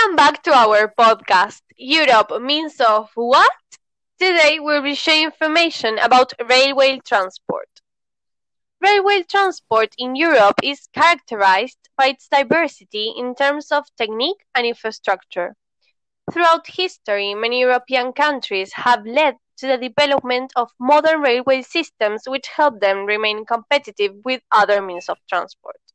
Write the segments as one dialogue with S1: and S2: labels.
S1: to our podcast, Europe Means of What? Today we'll be sharing information about railway transport. Railway transport in Europe is characterized by its diversity in terms of technique and infrastructure. Throughout history, many European countries have led to the development of modern railway systems which help them remain competitive with other means of transport.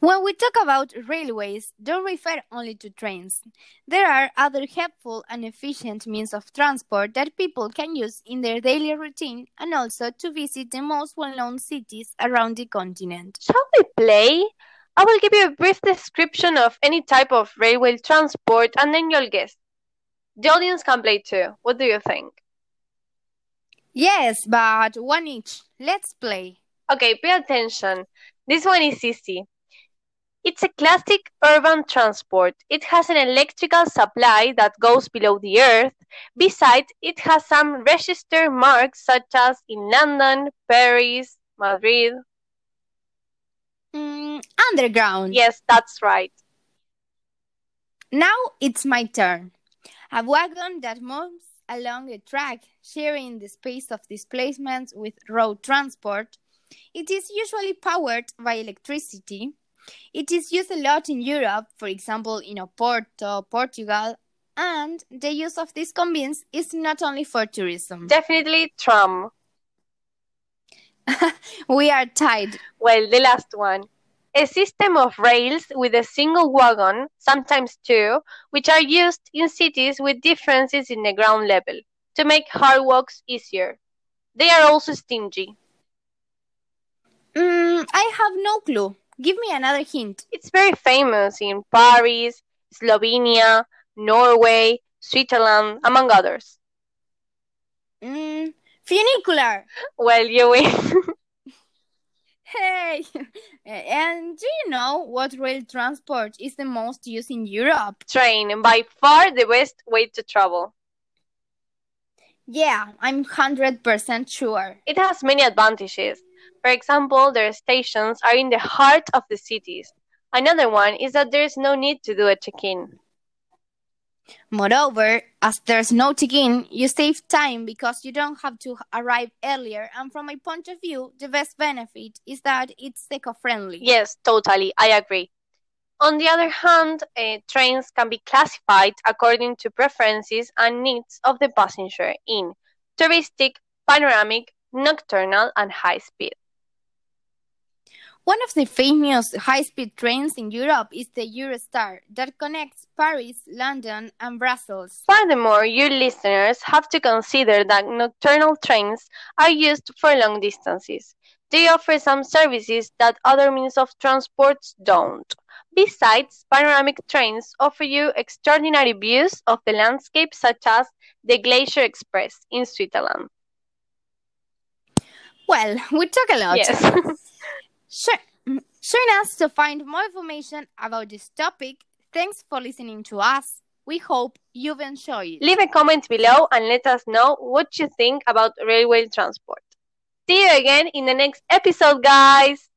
S2: When we talk about railways, don't refer only to trains. There are other helpful and efficient means of transport that people can use in their daily routine and also to visit the most well known cities around the continent.
S1: Shall we play? I will give you a brief description of any type of railway transport and then you'll guess. The audience can play too. What do you think?
S2: Yes, but one each. Let's play.
S1: Okay, pay attention. This one is easy. It's a classic urban transport. It has an electrical supply that goes below the earth. Besides, it has some registered marks such as in London, Paris, Madrid.
S2: Mm, underground.
S1: Yes, that's right.
S2: Now it's my turn. A wagon that moves along a track, sharing the space of displacement with road transport. It is usually powered by electricity it is used a lot in Europe, for example, in Oporto, Portugal, and the use of this convenience is not only for tourism.
S1: Definitely tram.
S2: we are tied.
S1: Well, the last one. A system of rails with a single wagon, sometimes two, which are used in cities with differences in the ground level to make hard walks easier. They are also stingy.
S2: Mm, I have no clue. Give me another hint.
S1: It's very famous in Paris, Slovenia, Norway, Switzerland, among others.
S2: Mm, funicular.
S1: Well, you win.
S2: hey, and do you know what rail transport is the most used in Europe?
S1: Train, by far the best way to travel.
S2: Yeah, I'm 100% sure.
S1: It has many advantages. For example, their stations are in the heart of the cities. Another one is that there is no need to do a check-in.
S2: Moreover, as there's no check-in, you save time because you don't have to arrive earlier. And from my point of view, the best benefit is that it's eco-friendly.
S1: Yes, totally. I agree. On the other hand, uh, trains can be classified according to preferences and needs of the passenger in touristic, panoramic, nocturnal, and high speed.
S2: One of the famous high-speed trains in Europe is the Eurostar that connects Paris, London, and Brussels.
S1: Furthermore, your listeners have to consider that nocturnal trains are used for long distances. They offer some services that other means of transport don't. Besides, panoramic trains offer you extraordinary views of the landscape such as the Glacier Express in Switzerland.
S2: Well, we talk a lot.
S1: Yes.
S2: Join mm, us to find more information about this topic. Thanks for listening to us. We hope you've enjoyed.
S1: Leave a comment below and let us know what you think about railway transport. See you again in the next episode, guys.